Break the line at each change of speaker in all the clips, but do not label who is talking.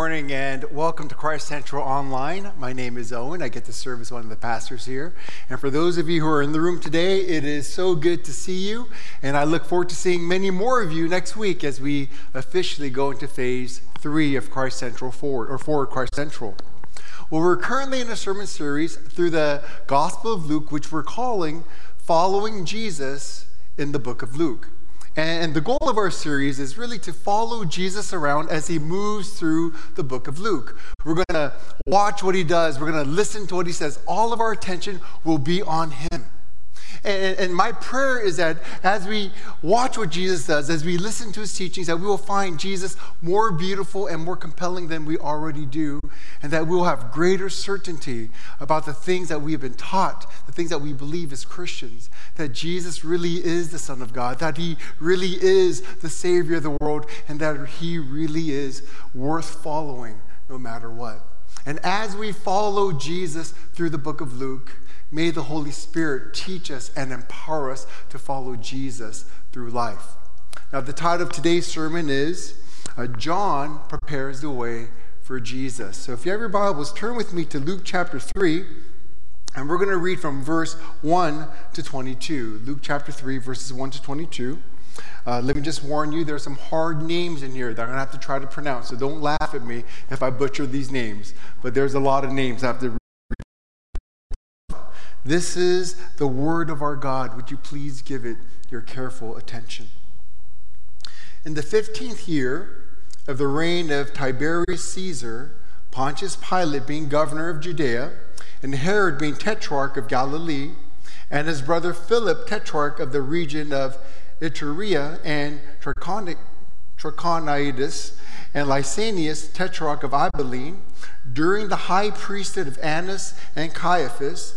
morning and welcome to Christ Central Online. My name is Owen. I get to serve as one of the pastors here. And for those of you who are in the room today, it is so good to see you. And I look forward to seeing many more of you next week as we officially go into phase three of Christ Central Forward, or Forward Christ Central. Well, we're currently in a sermon series through the Gospel of Luke, which we're calling Following Jesus in the Book of Luke. And the goal of our series is really to follow Jesus around as he moves through the book of Luke. We're going to watch what he does, we're going to listen to what he says. All of our attention will be on him. And, and, my prayer is that as we watch what Jesus does, as we listen to his teachings, that we will find Jesus more beautiful and more compelling than we already do, and that we will have greater certainty about the things that we have been taught, the things that we believe as Christians, that Jesus really is the Son of God, that he really is the Savior of the world, and that he really is worth following no matter what. And as we follow Jesus through the book of Luke, May the Holy Spirit teach us and empower us to follow Jesus through life. Now, the title of today's sermon is uh, John Prepares the Way for Jesus. So, if you have your Bibles, turn with me to Luke chapter 3, and we're going to read from verse 1 to 22. Luke chapter 3, verses 1 to 22. Uh, let me just warn you, there are some hard names in here that I'm going to have to try to pronounce, so don't laugh at me if I butcher these names. But there's a lot of names I have to this is the word of our God. Would you please give it your careful attention? In the 15th year of the reign of Tiberius Caesar, Pontius Pilate being governor of Judea, and Herod being tetrarch of Galilee, and his brother Philip, tetrarch of the region of Iturea and Trachonitis, and Lysanias, tetrarch of Abilene, during the high priesthood of Annas and Caiaphas,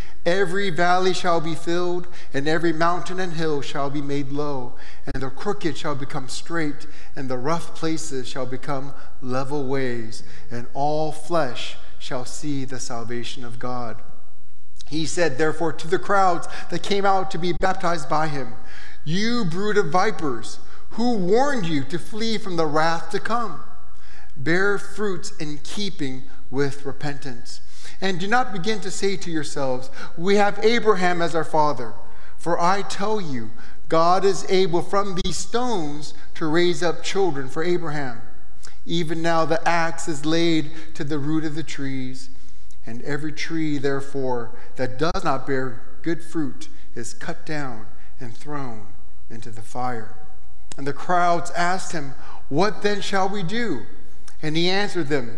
Every valley shall be filled, and every mountain and hill shall be made low, and the crooked shall become straight, and the rough places shall become level ways, and all flesh shall see the salvation of God. He said, therefore, to the crowds that came out to be baptized by him, You brood of vipers, who warned you to flee from the wrath to come? Bear fruits in keeping with repentance. And do not begin to say to yourselves, We have Abraham as our father. For I tell you, God is able from these stones to raise up children for Abraham. Even now the axe is laid to the root of the trees, and every tree, therefore, that does not bear good fruit is cut down and thrown into the fire. And the crowds asked him, What then shall we do? And he answered them,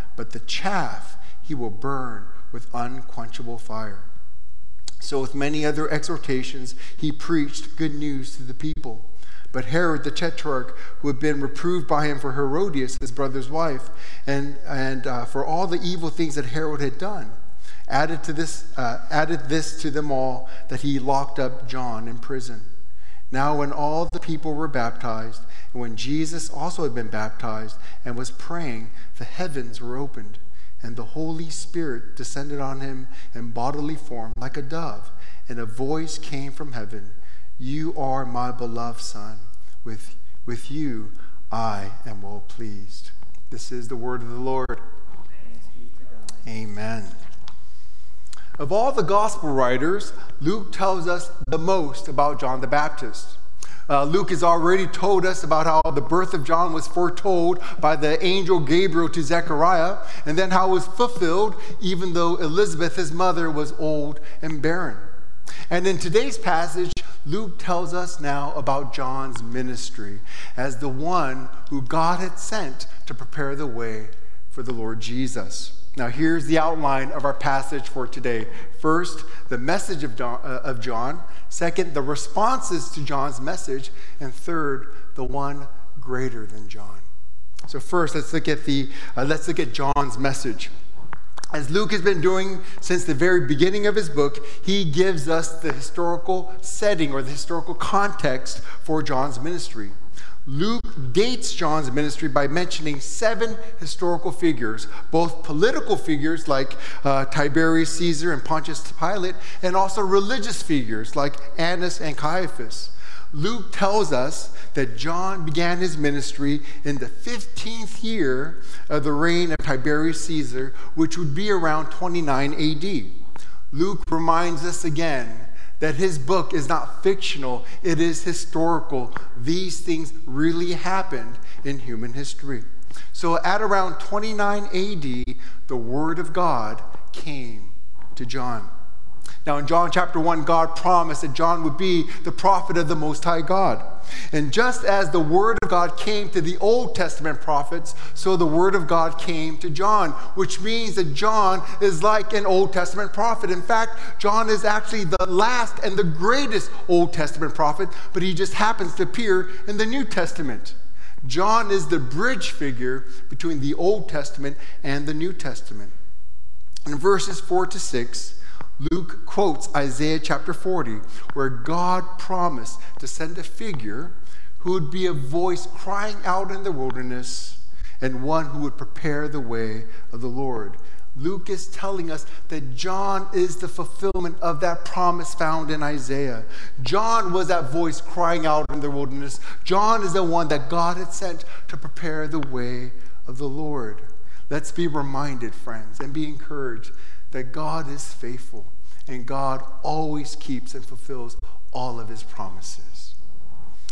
but the chaff he will burn with unquenchable fire. So, with many other exhortations, he preached good news to the people. But Herod the Tetrarch, who had been reproved by him for Herodias, his brother's wife, and, and uh, for all the evil things that Herod had done, added, to this, uh, added this to them all that he locked up John in prison. Now, when all the people were baptized, and when Jesus also had been baptized and was praying, the heavens were opened, and the Holy Spirit descended on him in bodily form like a dove, and a voice came from heaven You are my beloved Son. With, with you I am well pleased. This is the word of the Lord. Amen. Of all the gospel writers, Luke tells us the most about John the Baptist. Uh, Luke has already told us about how the birth of John was foretold by the angel Gabriel to Zechariah, and then how it was fulfilled even though Elizabeth, his mother, was old and barren. And in today's passage, Luke tells us now about John's ministry as the one who God had sent to prepare the way for the Lord Jesus. Now, here's the outline of our passage for today. First, the message of John, uh, of John. Second, the responses to John's message. And third, the one greater than John. So first, let's look at the uh, let's look at John's message. As Luke has been doing since the very beginning of his book, he gives us the historical setting or the historical context for John's ministry. Luke dates John's ministry by mentioning seven historical figures, both political figures like uh, Tiberius Caesar and Pontius Pilate, and also religious figures like Annas and Caiaphas. Luke tells us that John began his ministry in the 15th year of the reign of Tiberius Caesar, which would be around 29 AD. Luke reminds us again that his book is not fictional, it is historical. These things really happened in human history. So at around 29 AD, the Word of God came to John. Now, in John chapter 1, God promised that John would be the prophet of the Most High God. And just as the Word of God came to the Old Testament prophets, so the Word of God came to John, which means that John is like an Old Testament prophet. In fact, John is actually the last and the greatest Old Testament prophet, but he just happens to appear in the New Testament. John is the bridge figure between the Old Testament and the New Testament. In verses 4 to 6, Luke quotes Isaiah chapter 40, where God promised to send a figure who would be a voice crying out in the wilderness and one who would prepare the way of the Lord. Luke is telling us that John is the fulfillment of that promise found in Isaiah. John was that voice crying out in the wilderness. John is the one that God had sent to prepare the way of the Lord. Let's be reminded, friends, and be encouraged that God is faithful and God always keeps and fulfills all of his promises.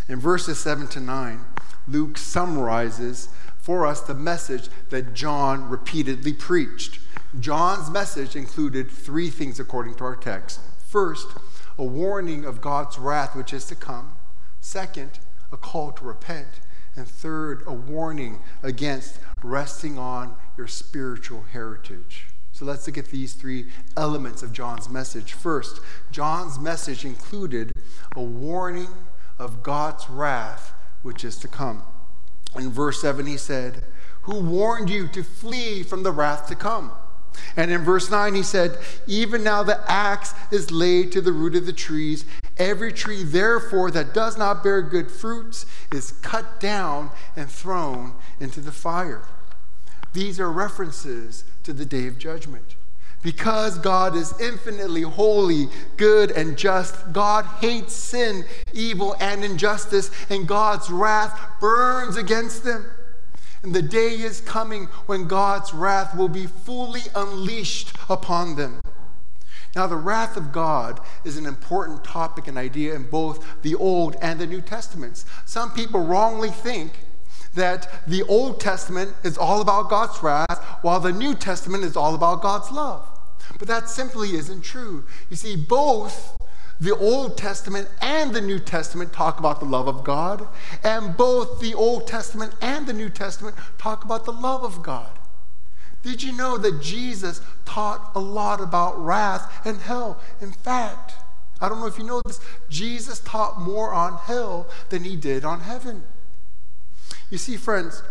In verses 7 to 9, Luke summarizes for us the message that John repeatedly preached. John's message included three things according to our text. First, a warning of God's wrath which is to come. Second, a call to repent. And third, a warning against resting on your spiritual heritage. So let's look at these three elements of John's message. First, John's message included a warning of God's wrath, which is to come. In verse 7, he said, Who warned you to flee from the wrath to come? And in verse 9, he said, Even now the axe is laid to the root of the trees. Every tree, therefore, that does not bear good fruits is cut down and thrown into the fire. These are references to the day of judgment. Because God is infinitely holy, good, and just, God hates sin, evil, and injustice, and God's wrath burns against them. And the day is coming when God's wrath will be fully unleashed upon them. Now, the wrath of God is an important topic and idea in both the Old and the New Testaments. Some people wrongly think that the Old Testament is all about God's wrath, while the New Testament is all about God's love. But that simply isn't true. You see, both the Old Testament and the New Testament talk about the love of God, and both the Old Testament and the New Testament talk about the love of God. Did you know that Jesus taught a lot about wrath and hell? In fact, I don't know if you know this, Jesus taught more on hell than he did on heaven. You see, friends,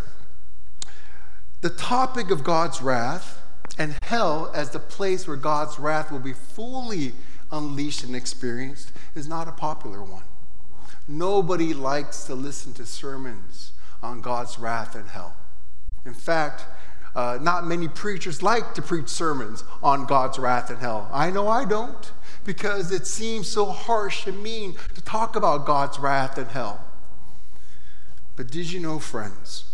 the topic of God's wrath and hell as the place where God's wrath will be fully unleashed and experienced is not a popular one. Nobody likes to listen to sermons on God's wrath and hell. In fact, uh, not many preachers like to preach sermons on God's wrath and hell. I know I don't, because it seems so harsh and mean to talk about God's wrath and hell. But did you know, friends,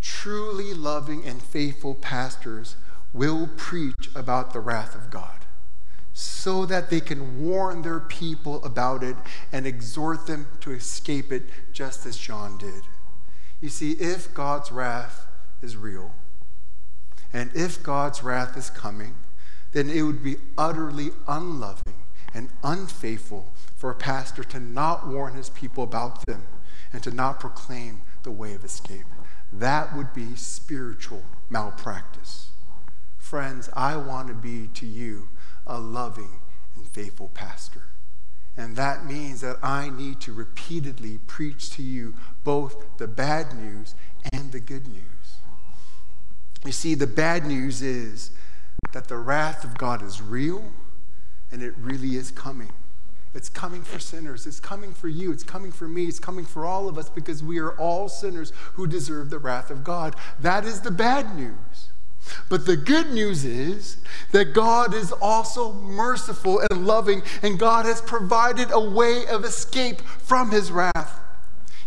truly loving and faithful pastors will preach about the wrath of God so that they can warn their people about it and exhort them to escape it, just as John did. You see, if God's wrath is real, and if God's wrath is coming, then it would be utterly unloving and unfaithful for a pastor to not warn his people about them and to not proclaim the way of escape. That would be spiritual malpractice. Friends, I want to be to you a loving and faithful pastor. And that means that I need to repeatedly preach to you both the bad news and the good news. You see, the bad news is that the wrath of God is real and it really is coming. It's coming for sinners. It's coming for you. It's coming for me. It's coming for all of us because we are all sinners who deserve the wrath of God. That is the bad news. But the good news is that God is also merciful and loving, and God has provided a way of escape from his wrath.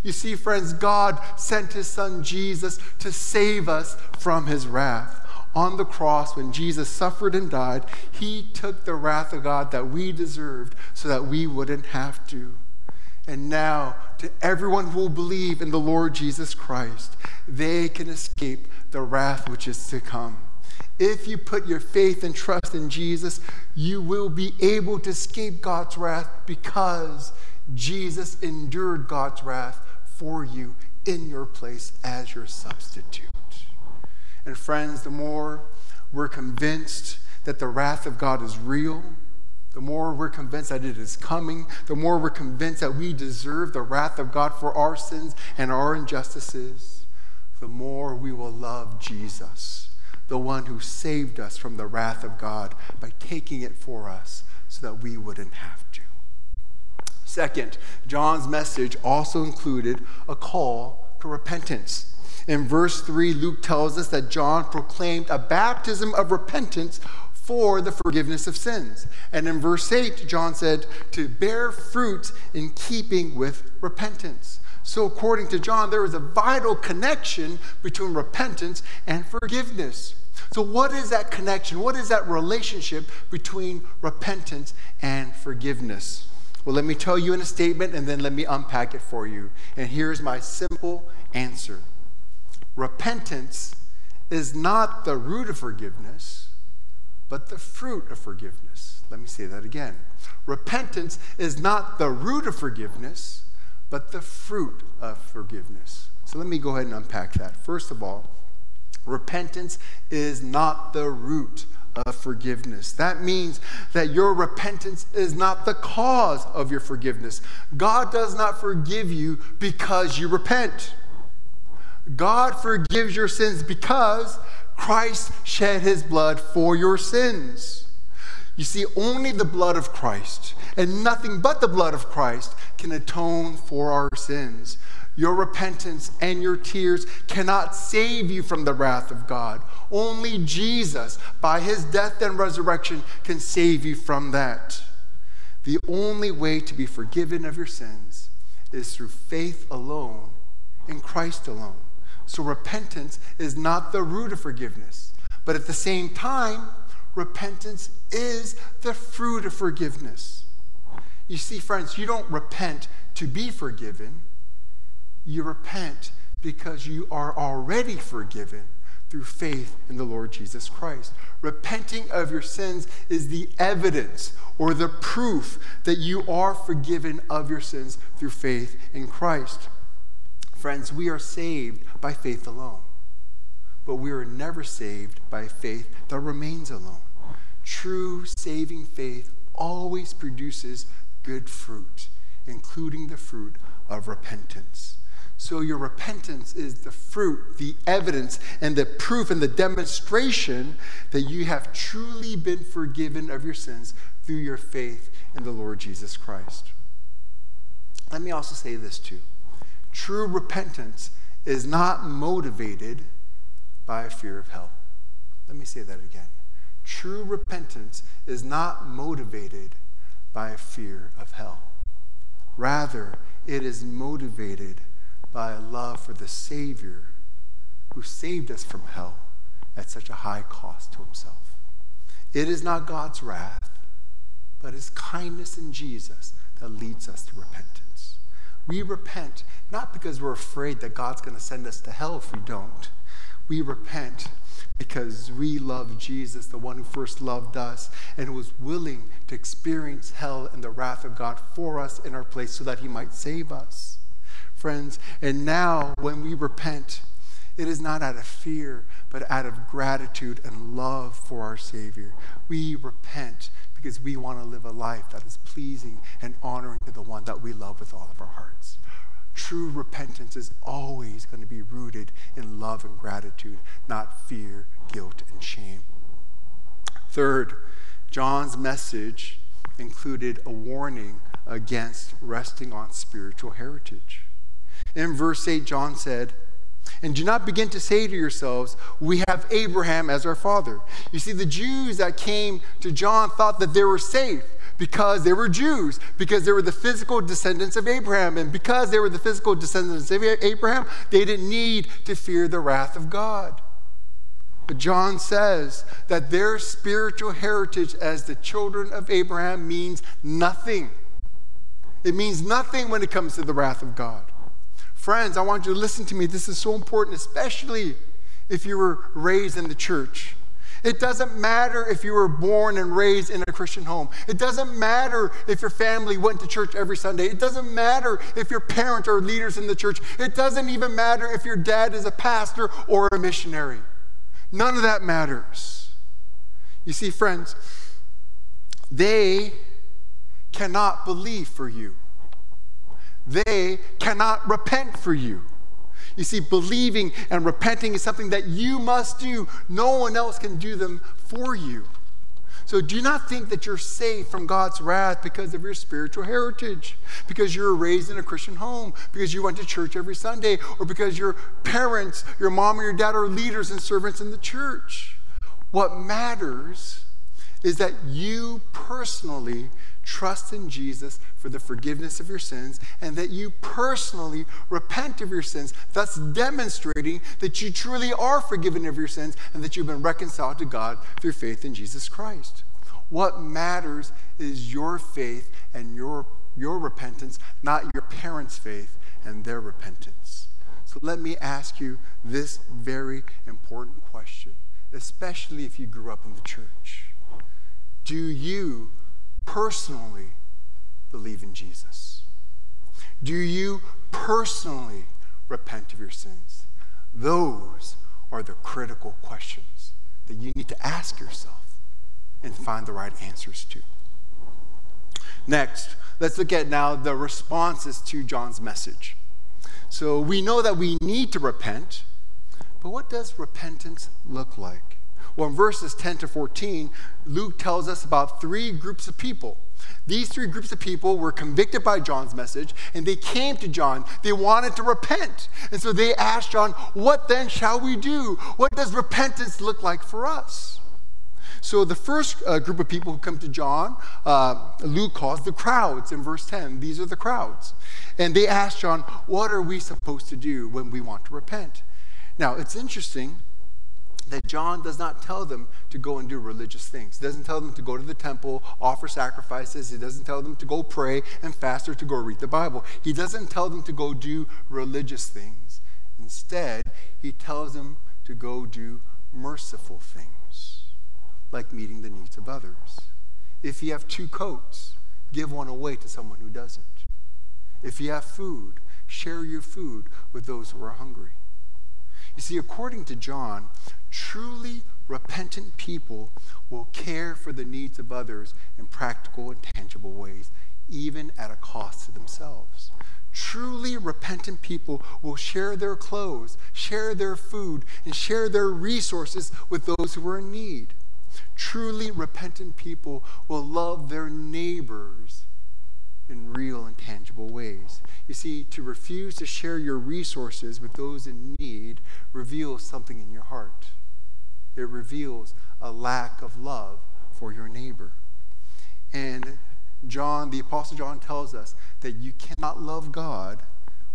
You see, friends, God sent his son Jesus to save us from his wrath. On the cross, when Jesus suffered and died, he took the wrath of God that we deserved so that we wouldn't have to. And now, to everyone who will believe in the Lord Jesus Christ, they can escape the wrath which is to come. If you put your faith and trust in Jesus, you will be able to escape God's wrath because Jesus endured God's wrath for you in your place as your substitute. And friends, the more we're convinced that the wrath of God is real, the more we're convinced that it is coming, the more we're convinced that we deserve the wrath of God for our sins and our injustices, the more we will love Jesus, the one who saved us from the wrath of God by taking it for us so that we wouldn't have to. Second, John's message also included a call to repentance. In verse 3, Luke tells us that John proclaimed a baptism of repentance for the forgiveness of sins. And in verse 8, John said to bear fruit in keeping with repentance. So, according to John, there is a vital connection between repentance and forgiveness. So, what is that connection? What is that relationship between repentance and forgiveness? Well, let me tell you in a statement and then let me unpack it for you. And here's my simple answer Repentance is not the root of forgiveness, but the fruit of forgiveness. Let me say that again. Repentance is not the root of forgiveness, but the fruit of forgiveness. So let me go ahead and unpack that. First of all, repentance is not the root of forgiveness. That means that your repentance is not the cause of your forgiveness. God does not forgive you because you repent. God forgives your sins because Christ shed his blood for your sins. You see, only the blood of Christ and nothing but the blood of Christ can atone for our sins. Your repentance and your tears cannot save you from the wrath of God. Only Jesus, by his death and resurrection, can save you from that. The only way to be forgiven of your sins is through faith alone in Christ alone. So repentance is not the root of forgiveness. But at the same time, repentance is the fruit of forgiveness. You see, friends, you don't repent to be forgiven. You repent because you are already forgiven through faith in the Lord Jesus Christ. Repenting of your sins is the evidence or the proof that you are forgiven of your sins through faith in Christ. Friends, we are saved by faith alone, but we are never saved by faith that remains alone. True saving faith always produces good fruit, including the fruit of repentance. So, your repentance is the fruit, the evidence, and the proof and the demonstration that you have truly been forgiven of your sins through your faith in the Lord Jesus Christ. Let me also say this too True repentance is not motivated by a fear of hell. Let me say that again. True repentance is not motivated by a fear of hell. Rather, it is motivated by a love for the Savior who saved us from hell at such a high cost to himself. It is not God's wrath, but his kindness in Jesus that leads us to repentance. We repent not because we're afraid that God's going to send us to hell if we don't. We repent because we love Jesus, the one who first loved us and who was willing to experience hell and the wrath of God for us in our place so that he might save us. Friends, and now when we repent, it is not out of fear, but out of gratitude and love for our Savior. We repent because we want to live a life that is pleasing and honoring to the one that we love with all of our hearts. True repentance is always going to be rooted in love and gratitude, not fear, guilt, and shame. Third, John's message included a warning against resting on spiritual heritage. In verse 8, John said, and do not begin to say to yourselves, We have Abraham as our father. You see, the Jews that came to John thought that they were safe because they were Jews, because they were the physical descendants of Abraham. And because they were the physical descendants of Abraham, they didn't need to fear the wrath of God. But John says that their spiritual heritage as the children of Abraham means nothing. It means nothing when it comes to the wrath of God. Friends, I want you to listen to me. This is so important, especially if you were raised in the church. It doesn't matter if you were born and raised in a Christian home. It doesn't matter if your family went to church every Sunday. It doesn't matter if your parents are leaders in the church. It doesn't even matter if your dad is a pastor or a missionary. None of that matters. You see, friends, they cannot believe for you, they cannot repent for you. You see, believing and repenting is something that you must do. No one else can do them for you. So do not think that you're safe from God's wrath because of your spiritual heritage, because you were raised in a Christian home, because you went to church every Sunday, or because your parents, your mom or your dad are leaders and servants in the church. What matters is that you personally trust in Jesus for the forgiveness of your sins and that you personally repent of your sins, thus demonstrating that you truly are forgiven of your sins and that you've been reconciled to God through faith in Jesus Christ. What matters is your faith and your, your repentance, not your parents' faith and their repentance. So let me ask you this very important question, especially if you grew up in the church. Do you personally believe in Jesus? Do you personally repent of your sins? Those are the critical questions that you need to ask yourself and find the right answers to. Next, let's look at now the responses to John's message. So we know that we need to repent, but what does repentance look like? Well, in verses 10 to 14, Luke tells us about three groups of people. These three groups of people were convicted by John's message and they came to John. They wanted to repent. And so they asked John, What then shall we do? What does repentance look like for us? So the first uh, group of people who come to John, uh, Luke calls the crowds in verse 10. These are the crowds. And they ask John, What are we supposed to do when we want to repent? Now, it's interesting that John does not tell them to go and do religious things. He doesn't tell them to go to the temple, offer sacrifices. He doesn't tell them to go pray and fast or to go read the Bible. He doesn't tell them to go do religious things. Instead, he tells them to go do merciful things, like meeting the needs of others. If you have two coats, give one away to someone who doesn't. If you have food, share your food with those who are hungry. You see, according to John, truly repentant people will care for the needs of others in practical and tangible ways, even at a cost to themselves. Truly repentant people will share their clothes, share their food, and share their resources with those who are in need. Truly repentant people will love their neighbors in real and tangible ways. You see, to refuse to share your resources with those in need reveals something in your heart. It reveals a lack of love for your neighbor. And John, the Apostle John, tells us that you cannot love God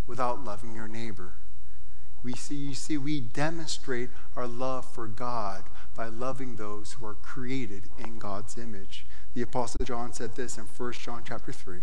without loving your neighbor. We see, you see, we demonstrate our love for God by loving those who are created in God's image. The Apostle John said this in 1 John chapter 3.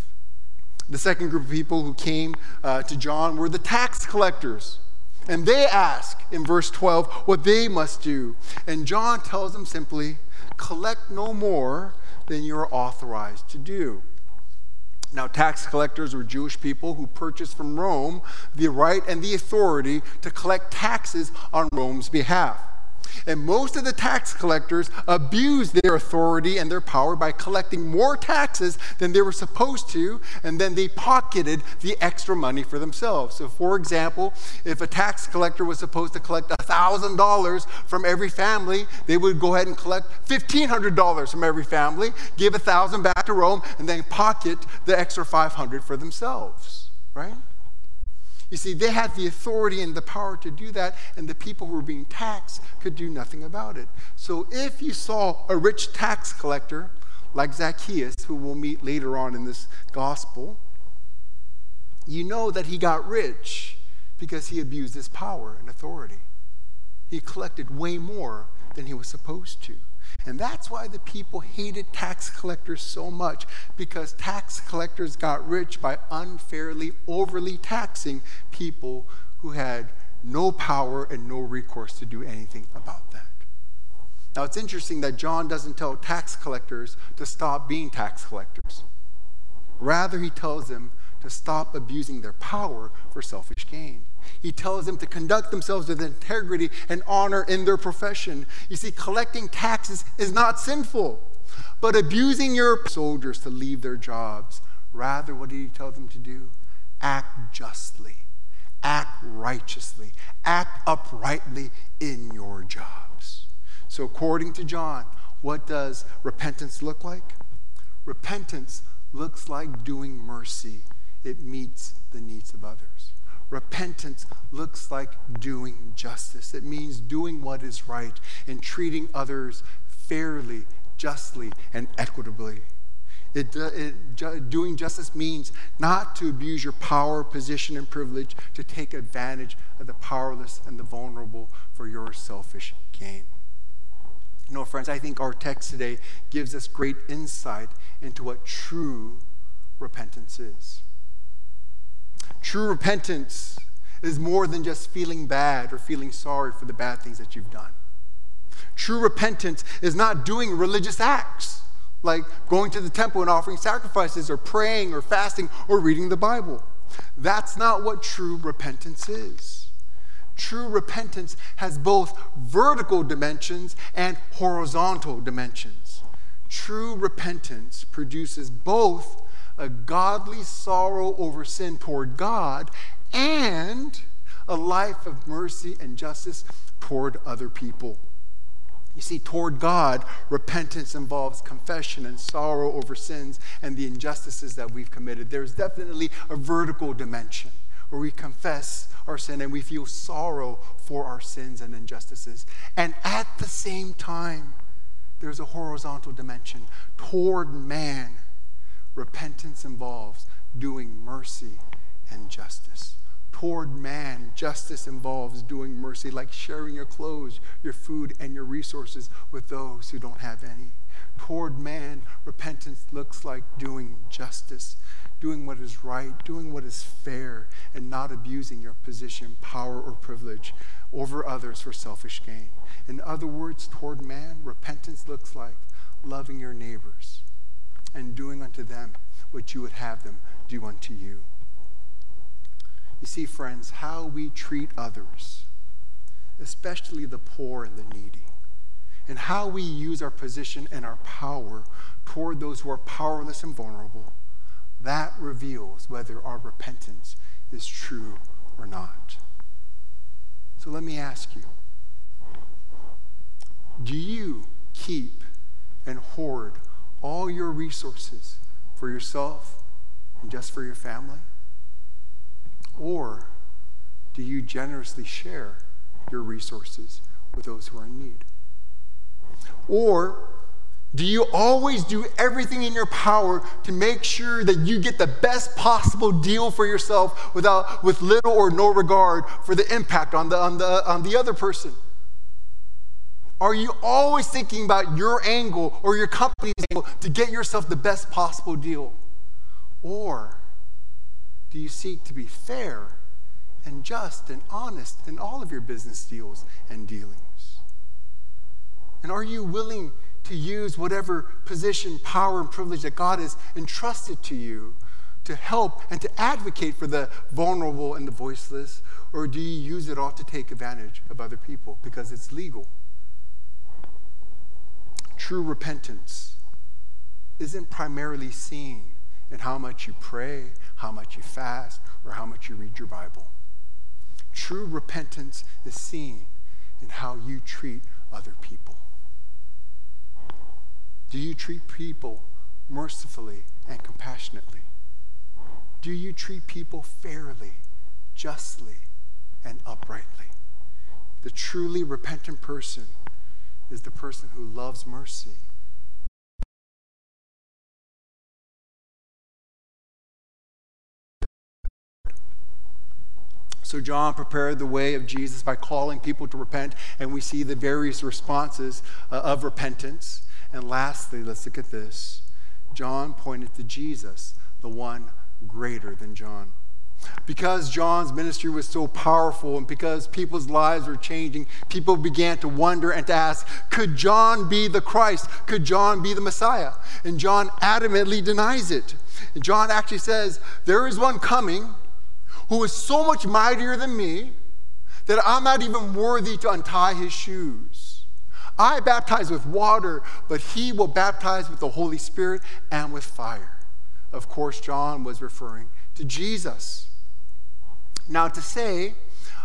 The second group of people who came uh, to John were the tax collectors. And they ask in verse 12 what they must do. And John tells them simply, collect no more than you are authorized to do. Now, tax collectors were Jewish people who purchased from Rome the right and the authority to collect taxes on Rome's behalf. And most of the tax collectors abused their authority and their power by collecting more taxes than they were supposed to, and then they pocketed the extra money for themselves. So, for example, if a tax collector was supposed to collect $1,000 from every family, they would go ahead and collect $1,500 from every family, give 1000 back to Rome, and then pocket the extra 500 for themselves, right? You see, they had the authority and the power to do that, and the people who were being taxed could do nothing about it. So if you saw a rich tax collector like Zacchaeus, who we'll meet later on in this gospel, you know that he got rich because he abused his power and authority. He collected way more than he was supposed to. And that's why the people hated tax collectors so much, because tax collectors got rich by unfairly, overly taxing people who had no power and no recourse to do anything about that. Now, it's interesting that John doesn't tell tax collectors to stop being tax collectors. Rather, he tells them to stop abusing their power for selfish gain. He tells them to conduct themselves with integrity and honor in their profession. You see, collecting taxes is not sinful, but abusing your soldiers to leave their jobs. Rather, what did he tell them to do? Act justly, act righteously, act uprightly in your jobs. So, according to John, what does repentance look like? Repentance looks like doing mercy, it meets the needs of others. Repentance looks like doing justice. It means doing what is right and treating others fairly, justly, and equitably. It, uh, it, doing justice means not to abuse your power, position, and privilege to take advantage of the powerless and the vulnerable for your selfish gain. Know, friends, I think our text today gives us great insight into what true repentance is. True repentance is more than just feeling bad or feeling sorry for the bad things that you've done. True repentance is not doing religious acts like going to the temple and offering sacrifices or praying or fasting or reading the Bible. That's not what true repentance is. True repentance has both vertical dimensions and horizontal dimensions. True repentance produces both a godly sorrow over sin toward God and a life of mercy and justice toward other people. You see, toward God, repentance involves confession and sorrow over sins and the injustices that we've committed. There's definitely a vertical dimension where we confess our sin and we feel sorrow for our sins and injustices. And at the same time, there's a horizontal dimension toward man Repentance involves doing mercy and justice. Toward man, justice involves doing mercy, like sharing your clothes, your food, and your resources with those who don't have any. Toward man, repentance looks like doing justice, doing what is right, doing what is fair, and not abusing your position, power, or privilege over others for selfish gain. In other words, toward man, repentance looks like loving your neighbors and doing unto them what you would have them do unto you. You see, friends, how we treat others, especially the poor and the needy, and how we use our position and our power toward those who are powerless and vulnerable, that reveals whether our repentance is true or not. So let me ask you do you keep and hoard all your resources for yourself and just for your family? Or do you generously share your resources with those who are in need? Or do you always do everything in your power to make sure that you get the best possible deal for yourself without, with little or no regard for the impact on the, on the, on the other person? Are you always thinking about your angle or your company's angle to get yourself the best possible deal? Or do you seek to be fair and just and honest in all of your business deals and dealings? And are you willing to use whatever position, power, and privilege that God has entrusted to you to help and to advocate for the vulnerable and the voiceless? Or do you use it all to take advantage of other people because it's legal? True repentance isn't primarily seen in how much you pray, how much you fast, or how much you read your Bible. True repentance is seen in how you treat other people. Do you treat people mercifully and compassionately? Do you treat people fairly, justly, and uprightly? The truly repentant person is the person who loves mercy. So, John prepared the way of Jesus by calling people to repent, and we see the various responses uh, of repentance. And lastly, let's look at this. John pointed to Jesus, the one greater than John. Because John's ministry was so powerful and because people's lives were changing, people began to wonder and to ask, could John be the Christ? Could John be the Messiah? And John adamantly denies it. And John actually says, There is one coming who is so much mightier than me that I'm not even worthy to untie his shoes. I baptize with water, but he will baptize with the Holy Spirit and with fire. Of course, John was referring to Jesus. Now, to say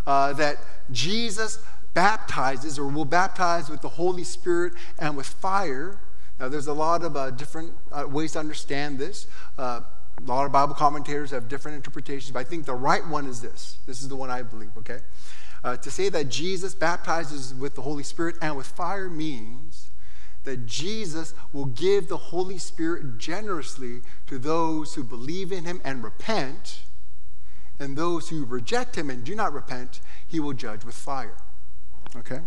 uh, that Jesus baptizes or will baptize with the Holy Spirit and with fire, now there's a lot of uh, different uh, ways to understand this. Uh, a lot of Bible commentators have different interpretations, but I think the right one is this. This is the one I believe, okay? Uh, to say that Jesus baptizes with the Holy Spirit and with fire means that Jesus will give the Holy Spirit generously to those who believe in him and repent and those who reject him and do not repent, he will judge with fire. Okay?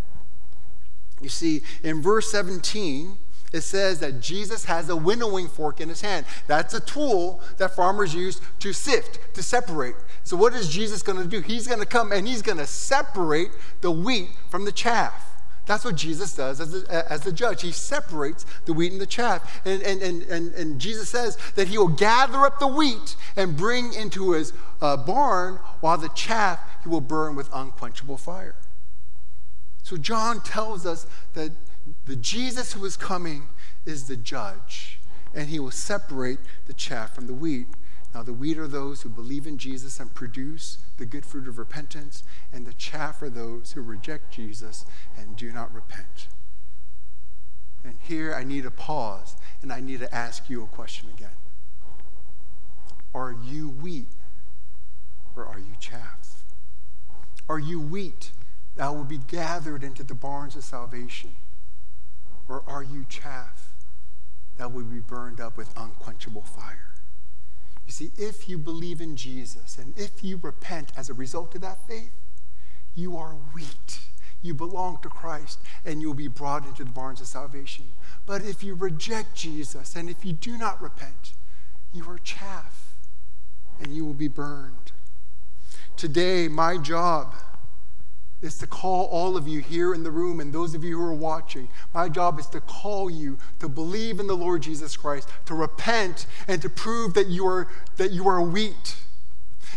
You see, in verse 17, it says that Jesus has a winnowing fork in his hand. That's a tool that farmers use to sift, to separate. So, what is Jesus going to do? He's going to come and he's going to separate the wheat from the chaff. That's what Jesus does as the, as the judge. He separates the wheat and the chaff. And, and, and, and, and Jesus says that he will gather up the wheat and bring into his uh, barn, while the chaff he will burn with unquenchable fire. So John tells us that the Jesus who is coming is the judge, and he will separate the chaff from the wheat. Now, the wheat are those who believe in Jesus and produce the good fruit of repentance, and the chaff are those who reject Jesus and do not repent. And here I need to pause and I need to ask you a question again. Are you wheat or are you chaff? Are you wheat that will be gathered into the barns of salvation? Or are you chaff that will be burned up with unquenchable fire? You see, if you believe in Jesus and if you repent as a result of that faith, you are wheat. You belong to Christ and you'll be brought into the barns of salvation. But if you reject Jesus and if you do not repent, you are chaff and you will be burned. Today, my job is to call all of you here in the room and those of you who are watching. My job is to call you to believe in the Lord Jesus Christ, to repent, and to prove that you are, that you are wheat.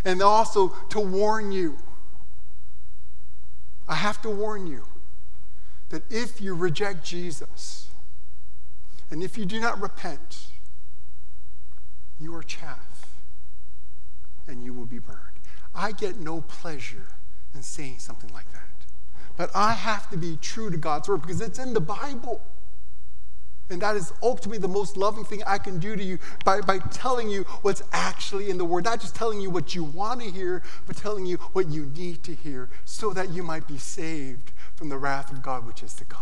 and also to warn you. I have to warn you that if you reject Jesus and if you do not repent, you are chaff and you will be burned. I get no pleasure in saying something like that. But I have to be true to God's word because it's in the Bible. And that is ultimately the most loving thing I can do to you by, by telling you what's actually in the Word. Not just telling you what you want to hear, but telling you what you need to hear so that you might be saved from the wrath of God which is to come.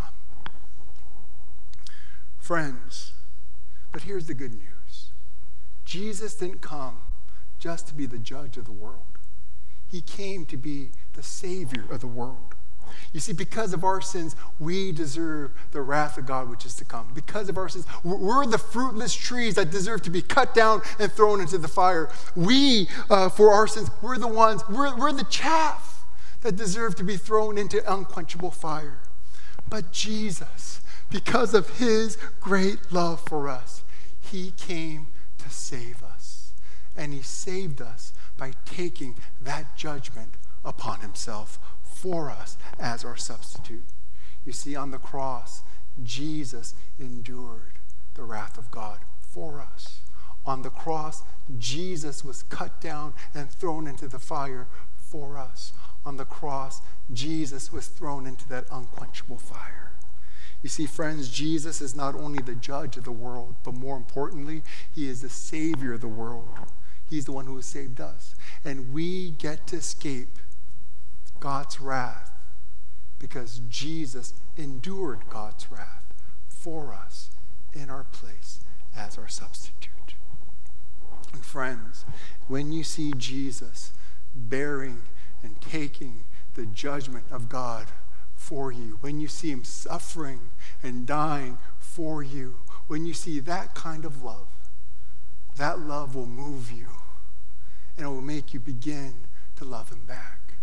Friends, but here's the good news Jesus didn't come just to be the judge of the world, He came to be the Savior of the world. You see, because of our sins, we deserve the wrath of God which is to come. Because of our sins, we're the fruitless trees that deserve to be cut down and thrown into the fire. We, uh, for our sins, we're the ones, we're, we're the chaff that deserve to be thrown into unquenchable fire. But Jesus, because of his great love for us, he came to save us. And he saved us by taking that judgment upon himself for us as our substitute. You see, on the cross, Jesus endured the wrath of God for us. On the cross, Jesus was cut down and thrown into the fire for us. On the cross, Jesus was thrown into that unquenchable fire. You see, friends, Jesus is not only the judge of the world, but more importantly, he is the Savior of the world. He's the one who saved us. And we get to escape God's wrath because Jesus endured God's wrath for us in our place as our substitute. And friends, when you see Jesus bearing and taking the judgment of God for you, when you see him suffering and dying for you, when you see that kind of love, that love will move you and it will make you begin to love him back.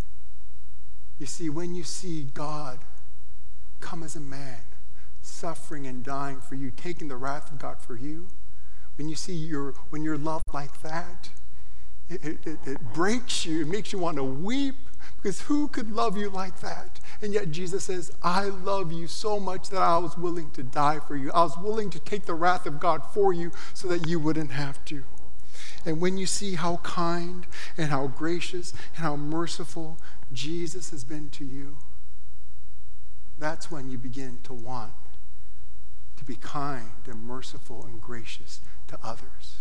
You see, when you see God come as a man, suffering and dying for you, taking the wrath of God for you, when you see your, when you're loved like that, it, it, it breaks you. It makes you want to weep because who could love you like that? And yet Jesus says, I love you so much that I was willing to die for you. I was willing to take the wrath of God for you so that you wouldn't have to. And when you see how kind and how gracious and how merciful Jesus has been to you, that's when you begin to want to be kind and merciful and gracious to others.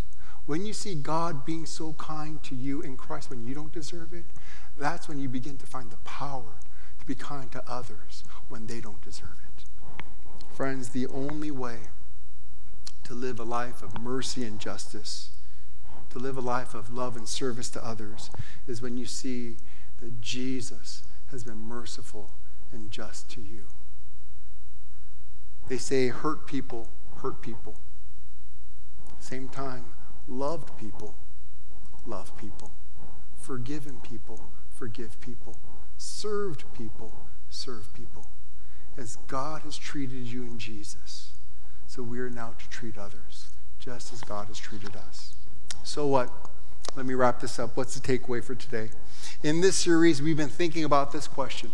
When you see God being so kind to you in Christ when you don't deserve it, that's when you begin to find the power to be kind to others when they don't deserve it. Friends, the only way to live a life of mercy and justice, to live a life of love and service to others, is when you see that Jesus has been merciful and just to you. They say hurt people hurt people. Same time, loved people love people. Forgiven people forgive people. Served people serve people. As God has treated you in Jesus, so we are now to treat others just as God has treated us. So what? Let me wrap this up. What's the takeaway for today? In this series, we've been thinking about this question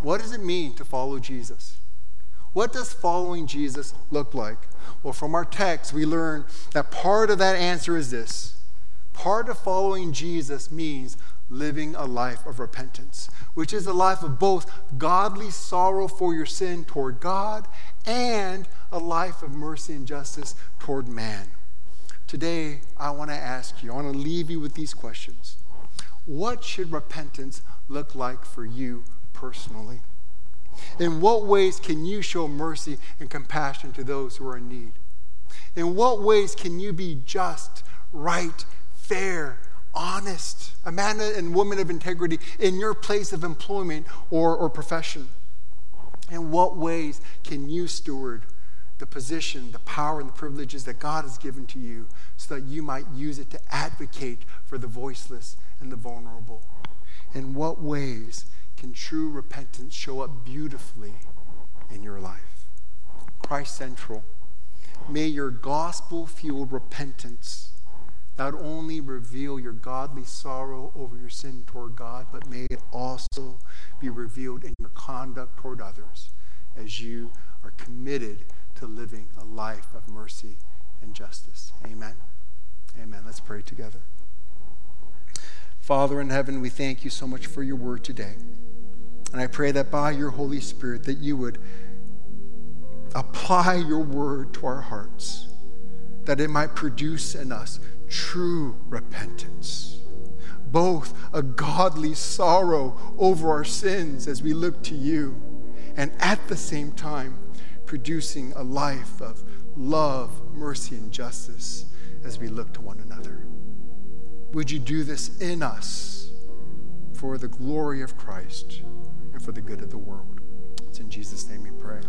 What does it mean to follow Jesus? What does following Jesus look like? Well, from our text, we learn that part of that answer is this part of following Jesus means living a life of repentance, which is a life of both godly sorrow for your sin toward God and a life of mercy and justice toward man. Today, I want to ask you, I want to leave you with these questions. What should repentance look like for you personally? In what ways can you show mercy and compassion to those who are in need? In what ways can you be just, right, fair, honest, a man and woman of integrity in your place of employment or, or profession? In what ways can you steward the position, the power, and the privileges that God has given to you so that you might use it to advocate for the voiceless and the vulnerable? In what ways can true repentance show up beautifully in your life? Christ Central, may your gospel fueled repentance not only reveal your godly sorrow over your sin toward God, but may it also be revealed in your conduct toward others as you are committed to living a life of mercy and justice. Amen. Amen. Let's pray together. Father in heaven, we thank you so much for your word today. And I pray that by your Holy Spirit that you would apply your word to our hearts, that it might produce in us true repentance, both a godly sorrow over our sins as we look to you, and at the same time, producing a life of love, mercy, and justice as we look to one another. Would you do this in us for the glory of Christ and for the good of the world? It's in Jesus' name we pray.